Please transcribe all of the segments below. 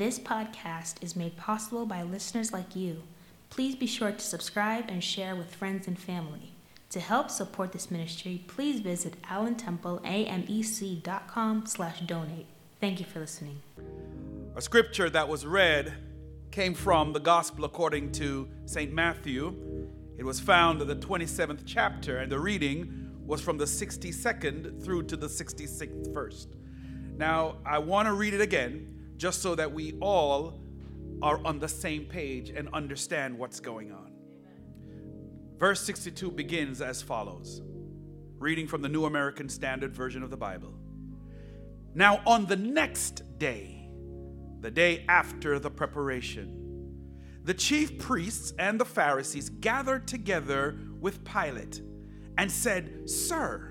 This podcast is made possible by listeners like you. Please be sure to subscribe and share with friends and family. To help support this ministry, please visit allentempleamec.com slash donate. Thank you for listening. A scripture that was read came from the Gospel according to St. Matthew. It was found in the 27th chapter, and the reading was from the 62nd through to the 66th verse. Now, I want to read it again just so that we all are on the same page and understand what's going on. Verse 62 begins as follows reading from the New American Standard Version of the Bible. Now, on the next day, the day after the preparation, the chief priests and the Pharisees gathered together with Pilate and said, Sir,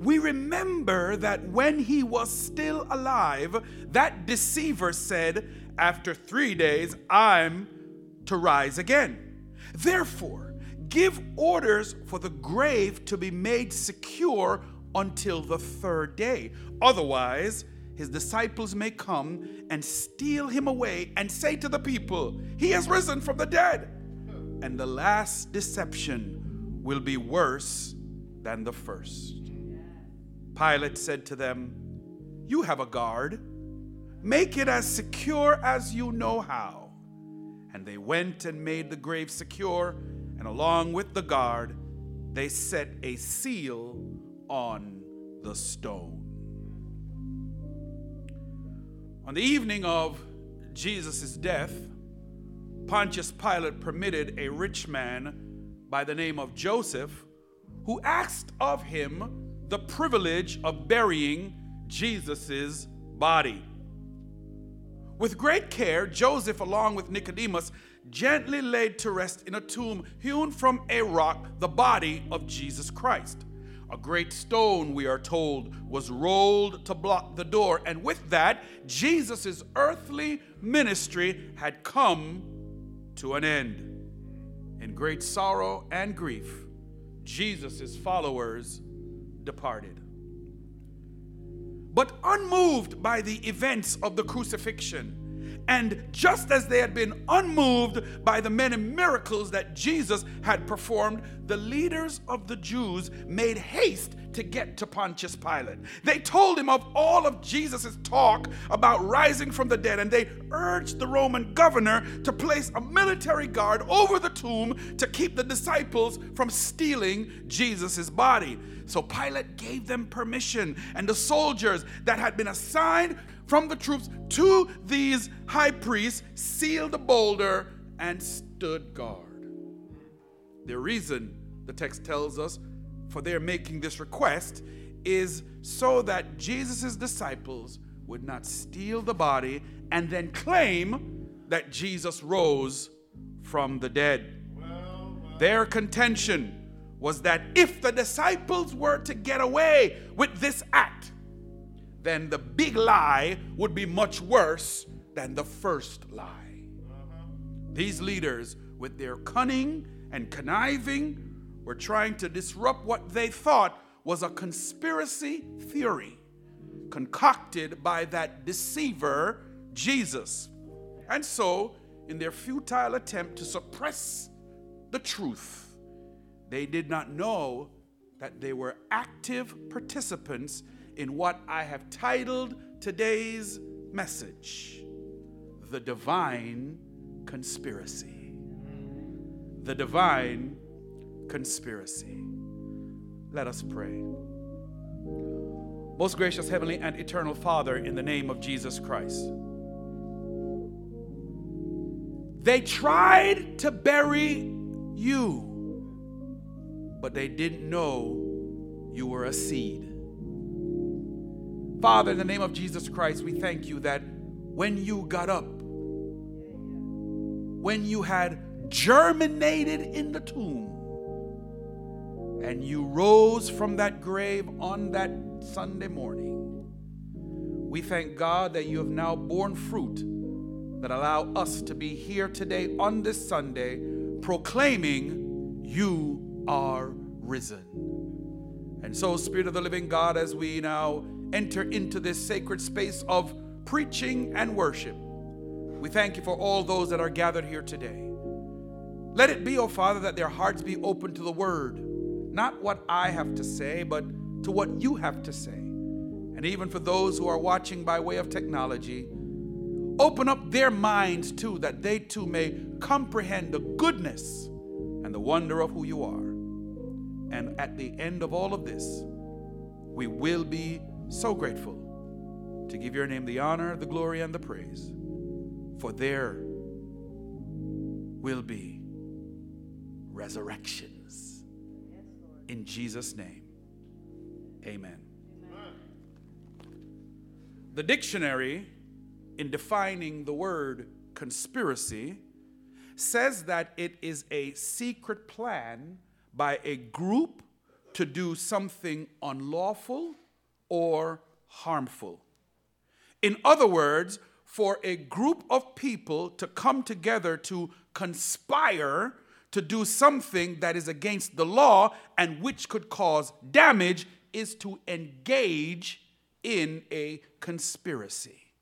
we remember that when he was still alive, that deceiver said, After three days, I'm to rise again. Therefore, give orders for the grave to be made secure until the third day. Otherwise, his disciples may come and steal him away and say to the people, He has risen from the dead. And the last deception will be worse than the first. Pilate said to them, You have a guard. Make it as secure as you know how. And they went and made the grave secure, and along with the guard, they set a seal on the stone. On the evening of Jesus' death, Pontius Pilate permitted a rich man by the name of Joseph, who asked of him the privilege of burying Jesus' body. With great care, Joseph, along with Nicodemus, gently laid to rest in a tomb hewn from a rock the body of Jesus Christ. A great stone, we are told, was rolled to block the door, and with that, Jesus' earthly ministry had come to an end. In great sorrow and grief, Jesus' followers departed. But unmoved by the events of the crucifixion, and just as they had been unmoved by the many miracles that Jesus had performed, the leaders of the Jews made haste to get to Pontius Pilate. They told him of all of Jesus' talk about rising from the dead, and they urged the Roman governor to place a military guard over the tomb to keep the disciples from stealing Jesus' body. So Pilate gave them permission, and the soldiers that had been assigned from the troops to these high priests sealed the boulder and stood guard. The reason, the text tells us, for their making this request is so that Jesus' disciples would not steal the body and then claim that Jesus rose from the dead. Well, well. Their contention was that if the disciples were to get away with this act, then the big lie would be much worse than the first lie. Uh-huh. These leaders, with their cunning and conniving, were trying to disrupt what they thought was a conspiracy theory concocted by that deceiver, Jesus. And so, in their futile attempt to suppress the truth, they did not know that they were active participants in what I have titled today's message The Divine Conspiracy. The Divine Conspiracy. Let us pray. Most gracious Heavenly and Eternal Father, in the name of Jesus Christ. They tried to bury you, but they didn't know you were a seed. Father, in the name of Jesus Christ, we thank you that when you got up, when you had germinated in the tomb, and you rose from that grave on that Sunday morning, we thank God that you have now borne fruit that allow us to be here today on this Sunday proclaiming you are risen. And so, Spirit of the living God, as we now enter into this sacred space of preaching and worship. We thank you for all those that are gathered here today. Let it be, O oh Father, that their hearts be open to the word, not what I have to say, but to what you have to say. And even for those who are watching by way of technology, open up their minds too, that they too may comprehend the goodness and the wonder of who you are. And at the end of all of this, we will be so grateful to give your name the honor, the glory, and the praise. For there will be resurrections. In Jesus' name, amen. The dictionary, in defining the word conspiracy, says that it is a secret plan by a group to do something unlawful or harmful. In other words, for a group of people to come together to conspire to do something that is against the law and which could cause damage is to engage in a conspiracy.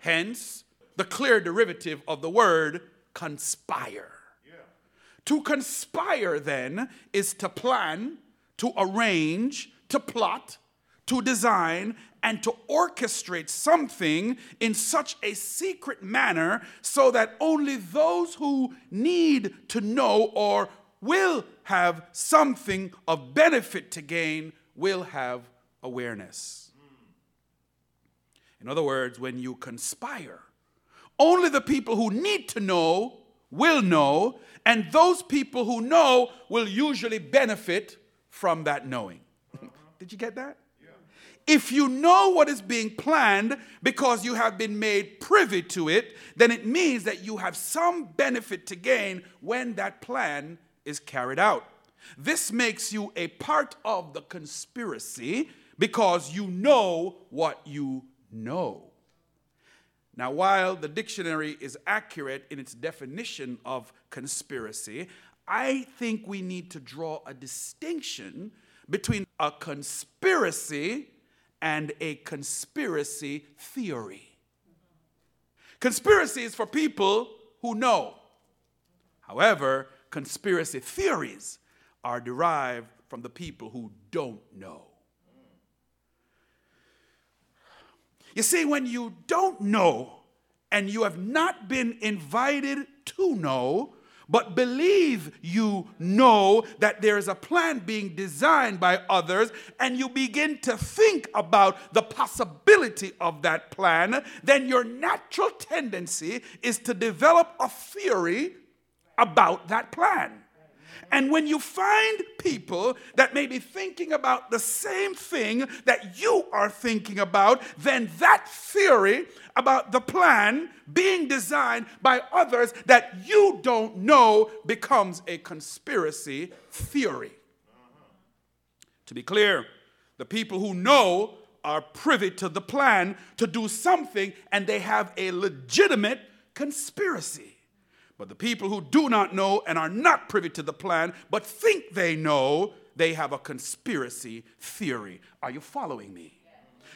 Hence, the clear derivative of the word conspire. Yeah. To conspire, then, is to plan, to arrange, to plot, to design, and to orchestrate something in such a secret manner so that only those who need to know or will have something of benefit to gain will have awareness. In other words, when you conspire, only the people who need to know will know, and those people who know will usually benefit from that knowing. Did you get that? If you know what is being planned because you have been made privy to it, then it means that you have some benefit to gain when that plan is carried out. This makes you a part of the conspiracy because you know what you know. Now, while the dictionary is accurate in its definition of conspiracy, I think we need to draw a distinction between a conspiracy and a conspiracy theory. Conspiracy is for people who know. However, conspiracy theories are derived from the people who don't know. You see, when you don't know and you have not been invited to know, but believe you know that there is a plan being designed by others, and you begin to think about the possibility of that plan, then your natural tendency is to develop a theory about that plan. And when you find people that may be thinking about the same thing that you are thinking about, then that theory about the plan being designed by others that you don't know becomes a conspiracy theory. To be clear, the people who know are privy to the plan to do something and they have a legitimate conspiracy. But the people who do not know and are not privy to the plan, but think they know, they have a conspiracy theory. Are you following me?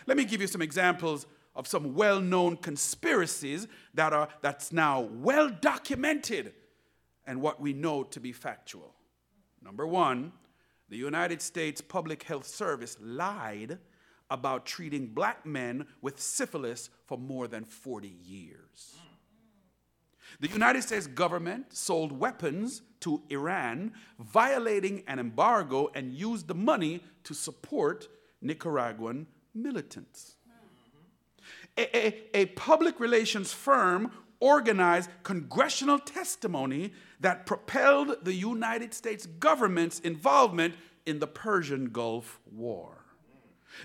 Let me give you some examples of some well-known conspiracies that are that's now well documented and what we know to be factual. Number 1, the United States Public Health Service lied about treating black men with syphilis for more than 40 years. The United States government sold weapons to Iran, violating an embargo, and used the money to support Nicaraguan militants. A, a, a, public relations firm organized congressional testimony that propelled the United States government's involvement in the Persian Gulf War.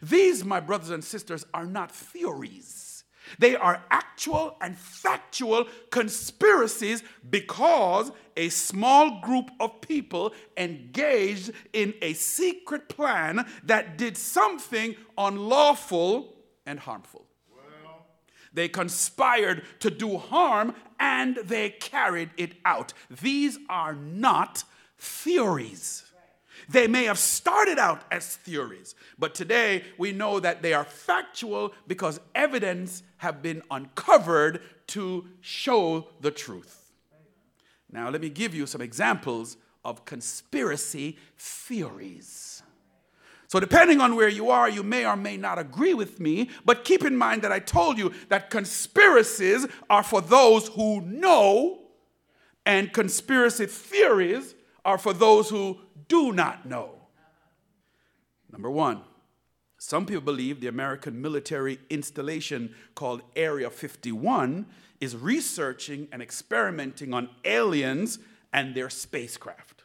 These, my brothers and sisters, are not theories. They are actual and factual conspiracies because a small group of people engaged in a secret plan that did something unlawful and harmful. They conspired to do harm and they carried it out. These are not theories. They may have started out as theories, but today we know that they are factual because evidence have been uncovered to show the truth. Now, let me give you some examples of conspiracy theories. So, depending on where you are, you may or may not agree with me, but keep in mind that I told you that conspiracies are for those who know, and conspiracy theories are for those who do not know. Number one, some people believe the American military installation called Area 51 is researching and experimenting on aliens and their spacecraft.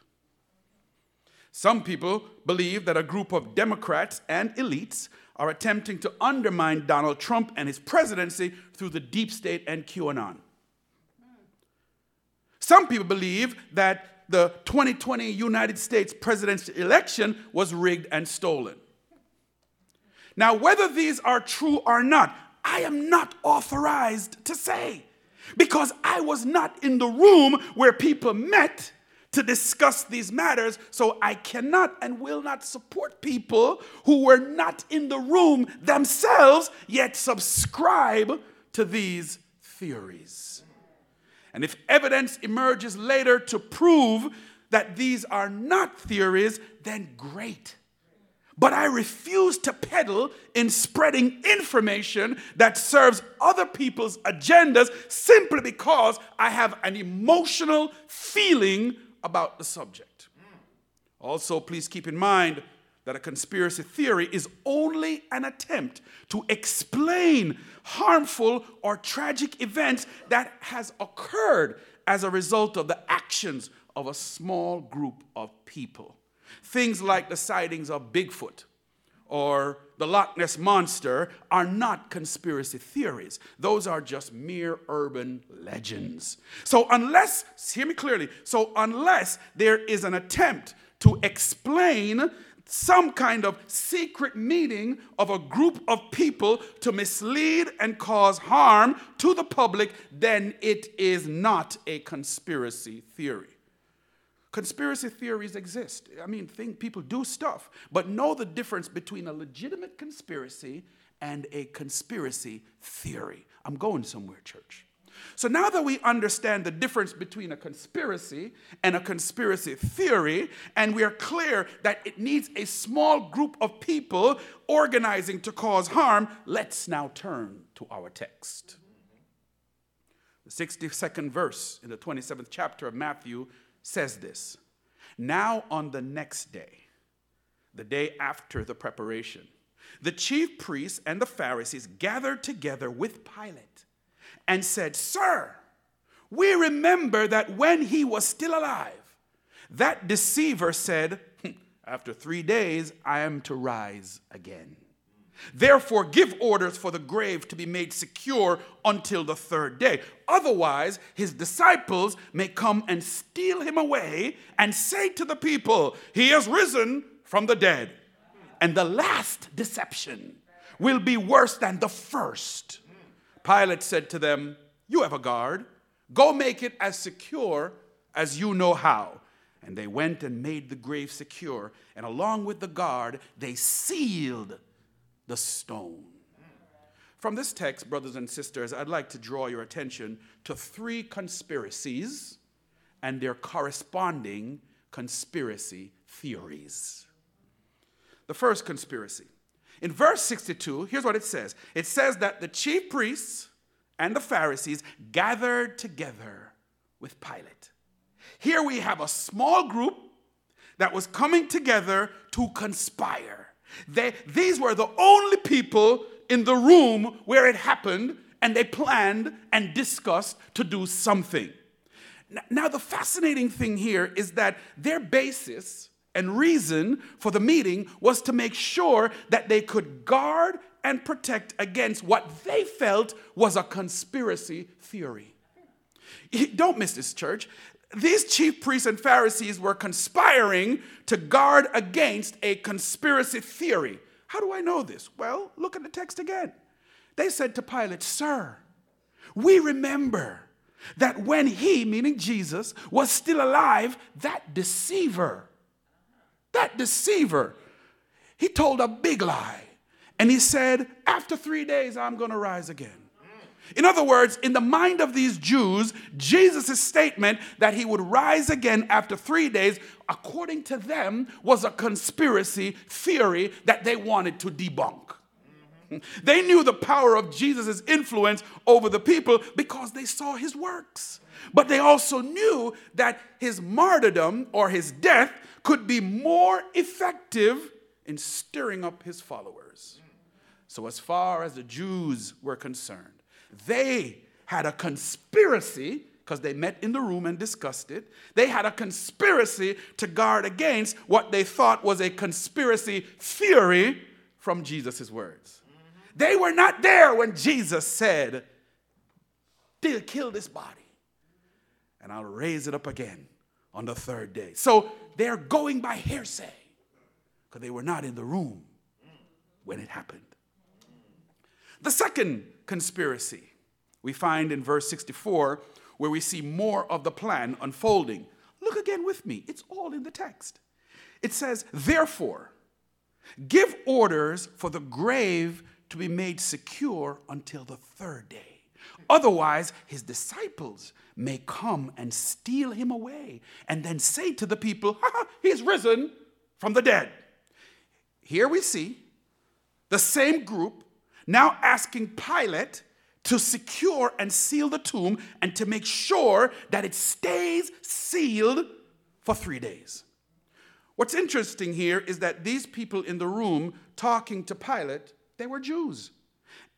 Some people believe that a group of Democrats and elites are attempting to undermine Donald Trump and his presidency through the deep state and QAnon. Some people believe that the 2020 United States presidential election was rigged and stolen. Now, whether these are true or not, I am not authorized to say because I was not in the room where people met to discuss these matters, so I cannot and will not support people who were not in the room themselves yet subscribe to these theories. And if evidence emerges later to prove that these are not theories, then great. But I refuse to peddle in spreading information that serves other people's agendas simply because I have an emotional feeling about the subject. Also, please keep in mind that a conspiracy theory is only an attempt to explain harmful or tragic events that has occurred as a result of the actions of a small group of people. Things like the sightings of Bigfoot or the Loch Ness Monster are not conspiracy theories. Those are just mere urban legends. So, unless, hear me clearly, so unless there is an attempt to explain some kind of secret meeting of a group of people to mislead and cause harm to the public, then it is not a conspiracy theory. Conspiracy theories exist. I mean, think people do stuff, but know the difference between a legitimate conspiracy and a conspiracy theory. I'm going somewhere, church. So now that we understand the difference between a conspiracy and a conspiracy theory, and we are clear that it needs a small group of people organizing to cause harm, let's now turn to our text. The 62nd verse in the 27th chapter of Matthew says this Now on the next day, the day after the preparation, the chief priests and the Pharisees gathered together with Pilate and said, Sir, we remember that when he was still alive, that deceiver said, hmm, After three days, I am to rise again. Therefore, give orders for the grave to be made secure until the third day. Otherwise, his disciples may come and steal him away and say to the people, He has risen from the dead. And the last deception will be worse than the first. Pilate said to them, You have a guard. Go make it as secure as you know how. And they went and made the grave secure. And along with the guard, they sealed the stone. From this text, brothers and sisters, I'd like to draw your attention to three conspiracies and their corresponding conspiracy theories. The first conspiracy in verse 62, here's what it says it says that the chief priests and the Pharisees gathered together with Pilate. Here we have a small group that was coming together to conspire. They, these were the only people in the room where it happened, and they planned and discussed to do something. Now, the fascinating thing here is that their basis and reason for the meeting was to make sure that they could guard and protect against what they felt was a conspiracy theory. Don't miss this, church. These chief priests and Pharisees were conspiring to guard against a conspiracy theory. How do I know this? Well, look at the text again. They said to Pilate, Sir, we remember that when he, meaning Jesus, was still alive, that deceiver, that deceiver, he told a big lie. And he said, After three days, I'm going to rise again. In other words, in the mind of these Jews, Jesus' statement that he would rise again after three days, according to them, was a conspiracy theory that they wanted to debunk. They knew the power of Jesus' influence over the people because they saw his works. But they also knew that his martyrdom or his death could be more effective in stirring up his followers. So, as far as the Jews were concerned, they had a conspiracy because they met in the room and discussed it. They had a conspiracy to guard against what they thought was a conspiracy theory from Jesus' words. They were not there when Jesus said, They'll kill this body and I'll raise it up again on the third day. So they're going by hearsay because they were not in the room when it happened. The second conspiracy we find in verse 64, where we see more of the plan unfolding. Look again with me, it's all in the text. It says, Therefore, give orders for the grave to be made secure until the third day. Otherwise, his disciples may come and steal him away and then say to the people, ha, He's risen from the dead. Here we see the same group now asking Pilate to secure and seal the tomb and to make sure that it stays sealed for three days. What's interesting here is that these people in the room talking to Pilate, they were Jews.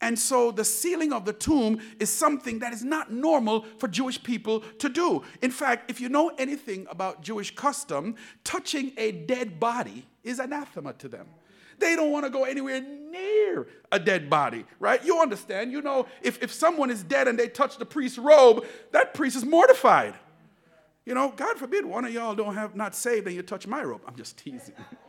And so the sealing of the tomb is something that is not normal for Jewish people to do. In fact, if you know anything about Jewish custom, touching a dead body is anathema to them. They don't want to go anywhere near a dead body, right? You understand. You know, if, if someone is dead and they touch the priest's robe, that priest is mortified. You know, God forbid one of y'all don't have not saved and you touch my robe. I'm just teasing.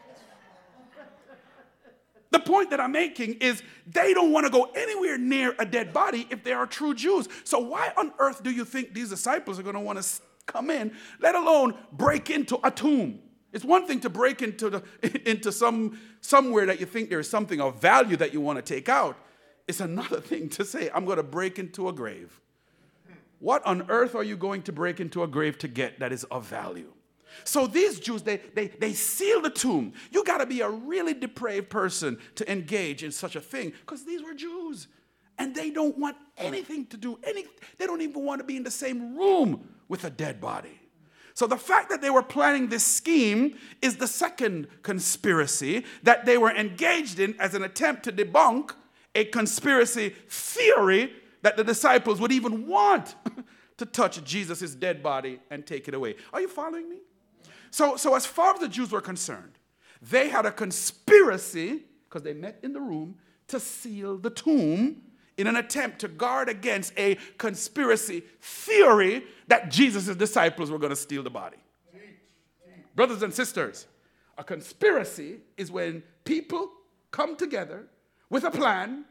The point that I'm making is they don't want to go anywhere near a dead body if they are true Jews. So, why on earth do you think these disciples are going to want to come in, let alone break into a tomb? It's one thing to break into, the, into some, somewhere that you think there is something of value that you want to take out. It's another thing to say, I'm going to break into a grave. What on earth are you going to break into a grave to get that is of value? So these Jews, they, they, they seal the tomb. You got to be a really depraved person to engage in such a thing because these were Jews. And they don't want anything to do, any, they don't even want to be in the same room with a dead body. So the fact that they were planning this scheme is the second conspiracy that they were engaged in as an attempt to debunk a conspiracy theory that the disciples would even want to touch Jesus' dead body and take it away. Are you following me? So, so as far as the Jews were concerned, they had a conspiracy, because they met in the room, to seal the tomb in an attempt to guard against a conspiracy theory that Jesus' disciples were going to steal the body. Brothers and sisters, a conspiracy is when people come together with a plan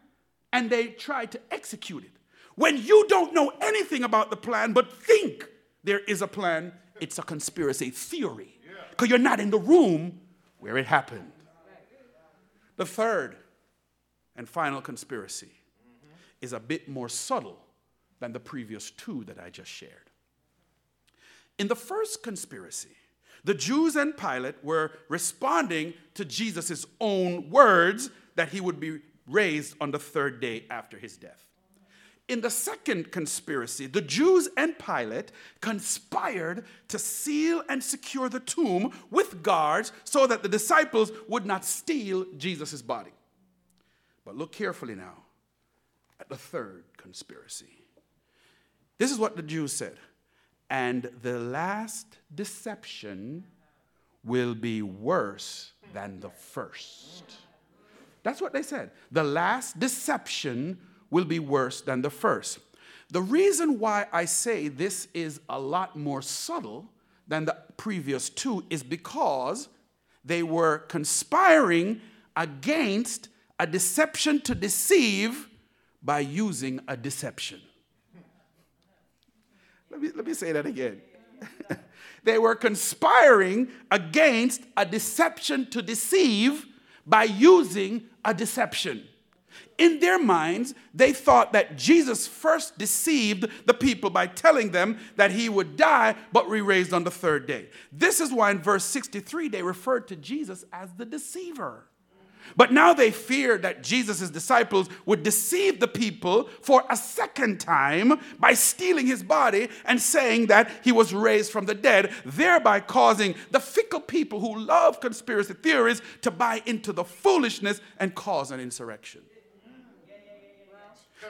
and they try to execute it. When you don't know anything about the plan but think there is a plan it's a conspiracy theory because you're not in the room where it happened. The third and final conspiracy is a bit more subtle than the previous two that I just shared. In the first conspiracy, the Jews and Pilate were responding to Jesus' own words that he would be raised on the third day after his death. In the second conspiracy, the Jews and Pilate conspired to seal and secure the tomb with guards so that the disciples would not steal Jesus' body. But look carefully now at the third conspiracy. This is what the Jews said. And the last deception will be worse than the first. That's what they said. The last deception will be worse than the first. The reason why I say this is a lot more subtle than the previous two is because they were conspiring against a deception to deceive by using a deception. Let me, let me say that again. they were conspiring against a deception to deceive by using a deception. In their minds, they thought that Jesus first deceived the people by telling them that he would die but be raised on the third day. This is why in verse 63 they referred to Jesus as the deceiver. But now they feared that Jesus' disciples would deceive the people for a second time by stealing his body and saying that he was raised from the dead, thereby causing the fickle people who love conspiracy theories to buy into the foolishness and cause an insurrection.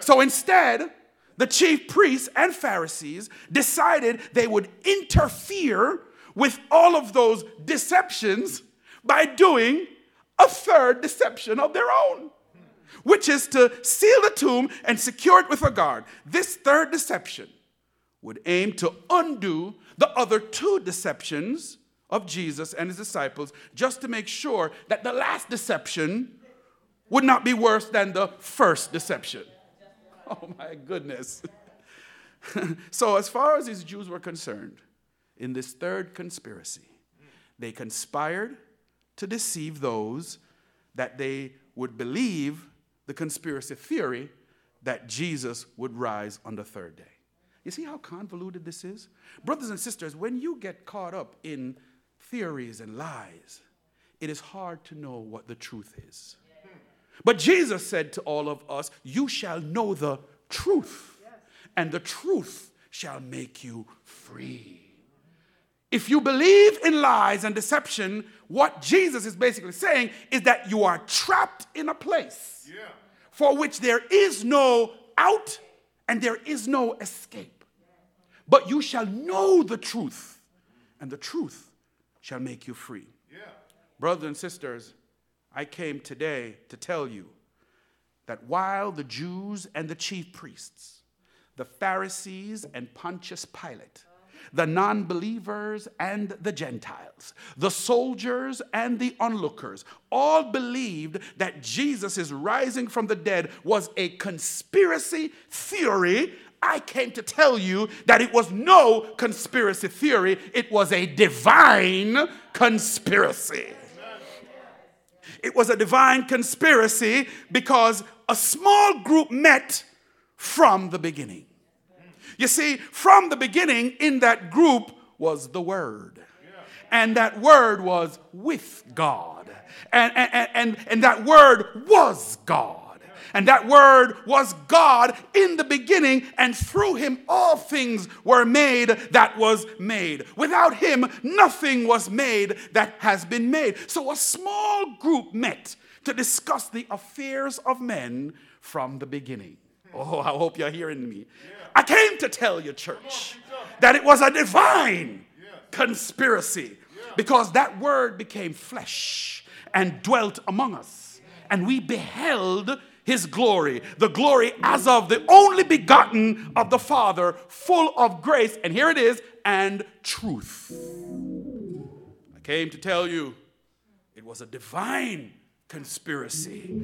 So instead, the chief priests and Pharisees decided they would interfere with all of those deceptions by doing a third deception of their own, which is to seal the tomb and secure it with a guard. This third deception would aim to undo the other two deceptions of Jesus and his disciples, just to make sure that the last deception would not be worse than the first deception. Oh my goodness. so, as far as these Jews were concerned, in this third conspiracy, they conspired to deceive those that they would believe the conspiracy theory that Jesus would rise on the third day. You see how convoluted this is? Brothers and sisters, when you get caught up in theories and lies, it is hard to know what the truth is. But Jesus said to all of us, You shall know the truth, and the truth shall make you free. If you believe in lies and deception, what Jesus is basically saying is that you are trapped in a place yeah. for which there is no out and there is no escape. But you shall know the truth, and the truth shall make you free. Yeah. Brothers and sisters, I came today to tell you that while the Jews and the chief priests, the Pharisees and Pontius Pilate, the non believers and the Gentiles, the soldiers and the onlookers, all believed that Jesus' rising from the dead was a conspiracy theory. I came to tell you that it was no conspiracy theory, it was a divine conspiracy. It was a divine conspiracy because a small group met from the beginning. You see, from the beginning, in that group was the Word. And that Word was with God. And, and, and, and that Word was God. And that word was God in the beginning, and through him all things were made that was made. Without him, nothing was made that has been made. So a small group met to discuss the affairs of men from the beginning. Oh, I hope you're hearing me. I came to tell you, church, that it was a divine conspiracy because that word became flesh and dwelt among us. And we beheld his glory, the glory as of the only begotten of the Father, full of grace, and here it is, and truth. I came to tell you it was a divine conspiracy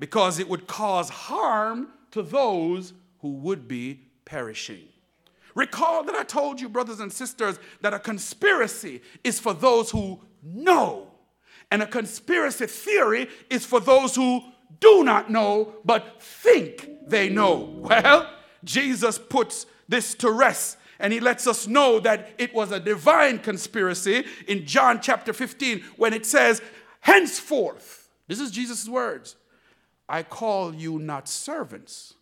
because it would cause harm to those who would be perishing. Recall that I told you, brothers and sisters, that a conspiracy is for those who know, and a conspiracy theory is for those who do not know but think they know. Well, Jesus puts this to rest and he lets us know that it was a divine conspiracy in John chapter 15 when it says, Henceforth, this is Jesus' words, I call you not servants,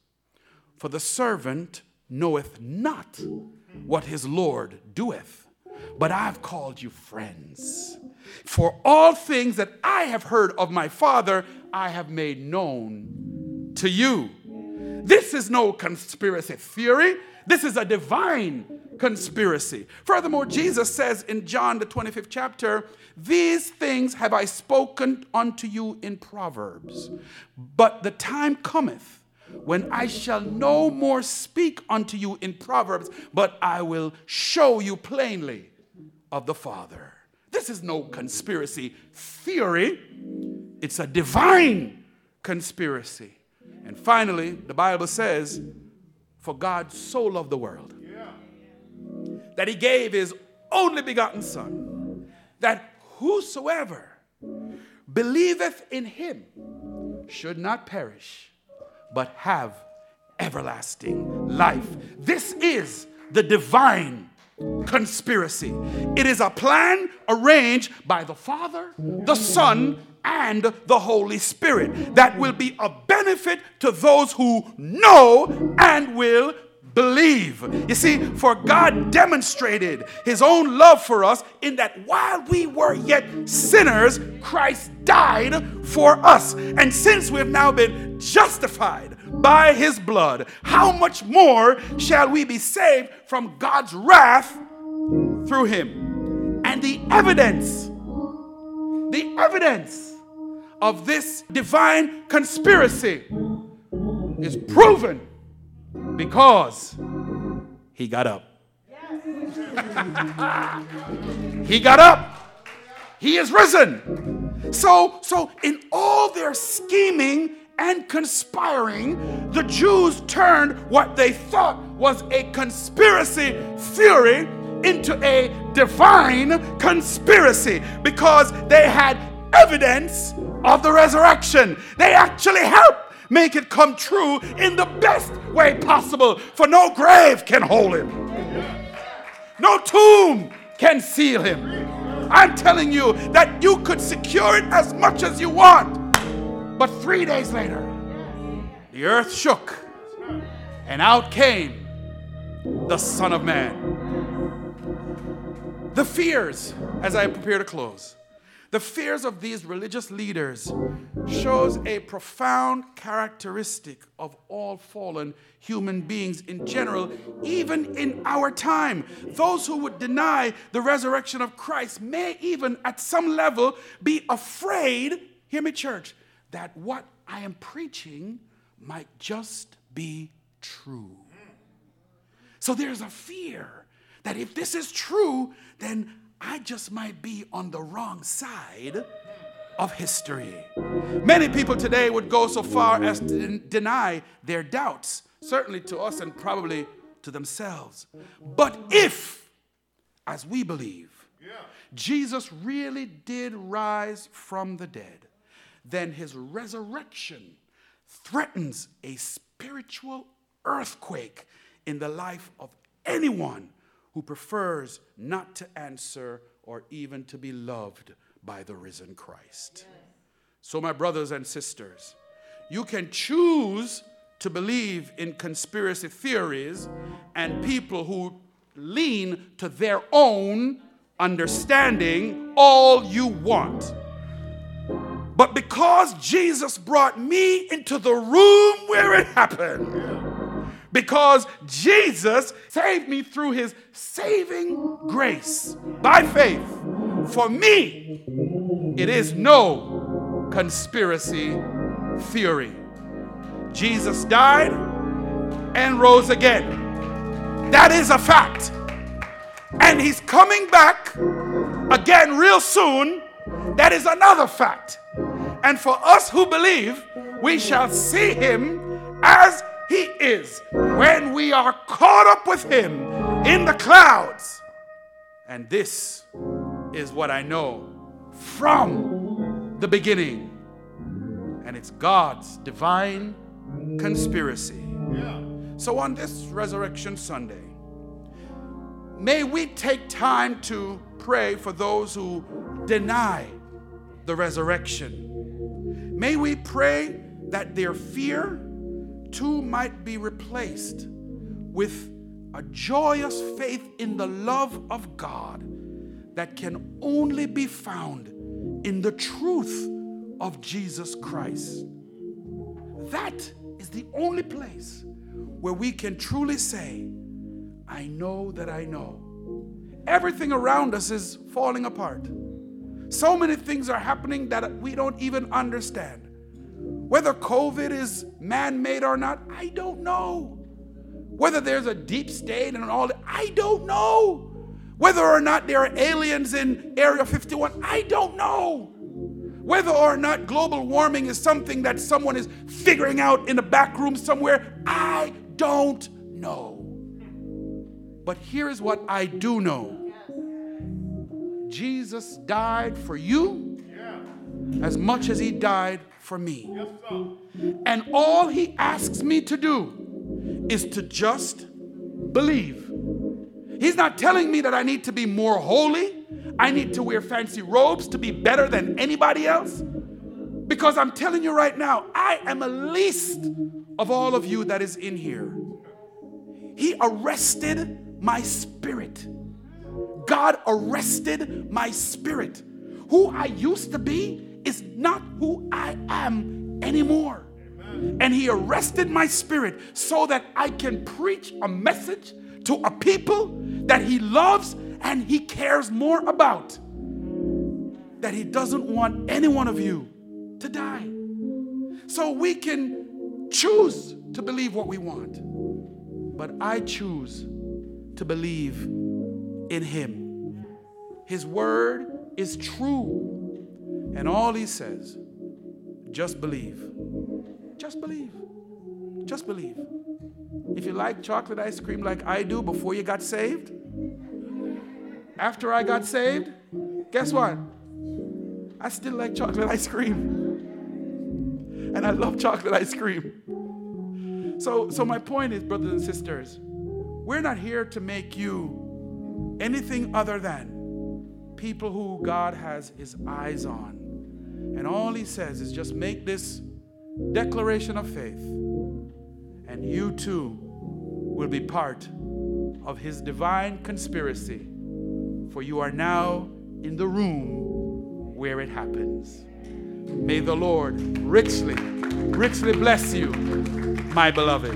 for the servant knoweth not what his Lord doeth, but I've called you friends. For all things that I have heard of my Father, I have made known to you. This is no conspiracy theory. This is a divine conspiracy. Furthermore, Jesus says in John, the 25th chapter, These things have I spoken unto you in Proverbs, but the time cometh when I shall no more speak unto you in Proverbs, but I will show you plainly of the Father. This is no conspiracy theory, it's a divine conspiracy. And finally, the Bible says, For God so loved the world that he gave his only begotten Son, that whosoever believeth in him should not perish, but have everlasting life. This is the divine conspiracy. It is a plan arranged by the Father, the Son, and the Holy Spirit that will be a benefit to those who know and will believe. You see, for God demonstrated his own love for us in that while we were yet sinners, Christ died for us. And since we have now been justified by his blood, how much more shall we be saved from God's wrath through him? And the evidence, the evidence of this divine conspiracy is proven because he got up. he got up. He is risen. So, so in all their scheming and conspiring, the Jews turned what they thought was a conspiracy theory into a divine conspiracy because they had evidence of the resurrection. They actually helped make it come true in the best way possible, for no grave can hold him, no tomb can seal him. I'm telling you that you could secure it as much as you want, but three days later, the earth shook, and out came the Son of Man. The fears, as I prepare to close, the fears of these religious leaders shows a profound characteristic of all fallen human beings in general, even in our time. Those who would deny the resurrection of Christ may even at some level be afraid, hear me, church, that what I am preaching might just be true. So there's a fear that if this is true, then I just might be on the wrong side of history. Many people today would go so far as to deny their doubts, certainly to us and probably to themselves. But if, as we believe, Jesus really did rise from the dead, then his resurrection threatens a spiritual earthquake in the life of anyone who prefers not to answer or even to be loved by the risen Christ. So, my brothers and sisters, you can choose to believe in conspiracy theories and people who lean to their own understanding all you want. But because Jesus brought me into the room where it happened, because Jesus saved me through his saving grace by faith. For me, it is no conspiracy theory. Jesus died and rose again. That is a fact. And he's coming back again real soon. That is another fact. And for us who believe, we shall see him as he is when we are caught up with Him in the clouds. And this is what I know from the beginning. And it's God's divine conspiracy. Yeah. So on this Resurrection Sunday, may we take time to pray for those who deny the resurrection. May we pray that their fear too might be replaced with a joyous faith in the love of God that can only be found in the truth of Jesus Christ. That is the only place where we can truly say, I know that I know. Everything around us is falling apart. So many things are happening that we don't even understand. Whether COVID is man made or not, I don't know. Whether there's a deep state and all that, I don't know. Whether or not there are aliens in Area 51, I don't know. Whether or not global warming is something that someone is figuring out in a back room somewhere, I don't know. But here is what I do know Jesus died for you as much as he died for me. And all he asks me to do is to just believe. He's not telling me that I need to be more holy. I need to wear fancy robes to be better than anybody else. Because I'm telling you right now, I am a least of all of you that is in here. He arrested my spirit. God arrested my spirit. Who I used to be is not who I am anymore. And He arrested my spirit so that I can preach a message to a people that He loves and He cares more about. That He doesn't want any one of you to die. So we can choose to believe what we want. But I choose to believe in Him. His word is true. And all He says, just believe. Just believe. Just believe. If you like chocolate ice cream like I do before you got saved, after I got saved, guess what? I still like chocolate ice cream. And I love chocolate ice cream. So, so my point is, brothers and sisters, we're not here to make you anything other than people who God has his eyes on. And all he says is just make this declaration of faith, and you too will be part of his divine conspiracy. For you are now in the room where it happens. May the Lord richly, richly bless you, my beloved.